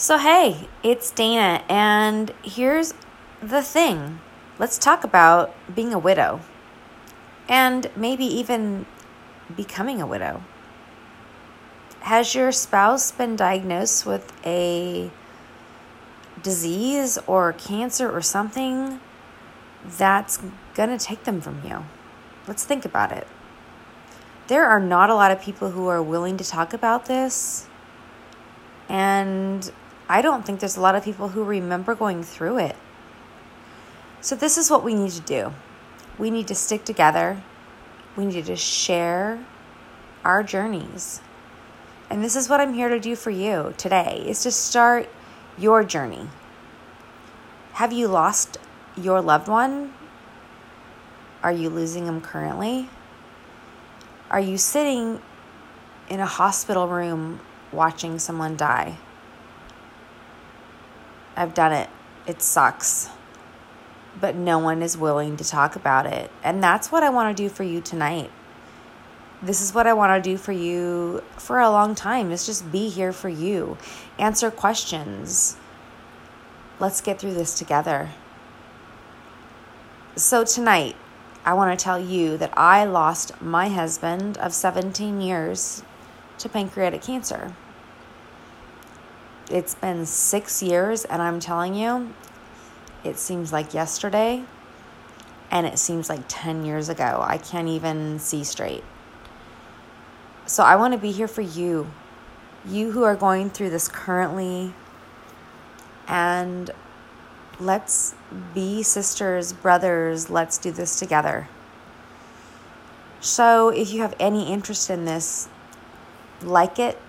So, hey, it's Dana, and here's the thing let's talk about being a widow and maybe even becoming a widow. Has your spouse been diagnosed with a disease or cancer or something that's going to take them from you? Let's think about it. There are not a lot of people who are willing to talk about this. And I don't think there's a lot of people who remember going through it. So, this is what we need to do we need to stick together, we need to share our journeys. And this is what I'm here to do for you today is to start your journey. Have you lost your loved one? Are you losing them currently? Are you sitting in a hospital room watching someone die? I've done it. It sucks. But no one is willing to talk about it. And that's what I want to do for you tonight. This is what I want to do for you for a long time. Is just be here for you. Answer questions. Let's get through this together. So tonight, I want to tell you that I lost my husband of 17 years to pancreatic cancer. It's been six years, and I'm telling you, it seems like yesterday, and it seems like 10 years ago. I can't even see straight. So I want to be here for you, you who are going through this currently, and let's be sisters, brothers, let's do this together. So if you have any interest in this, like it,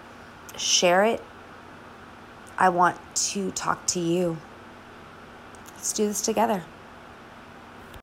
share it, I want to talk to you. Let's do this together.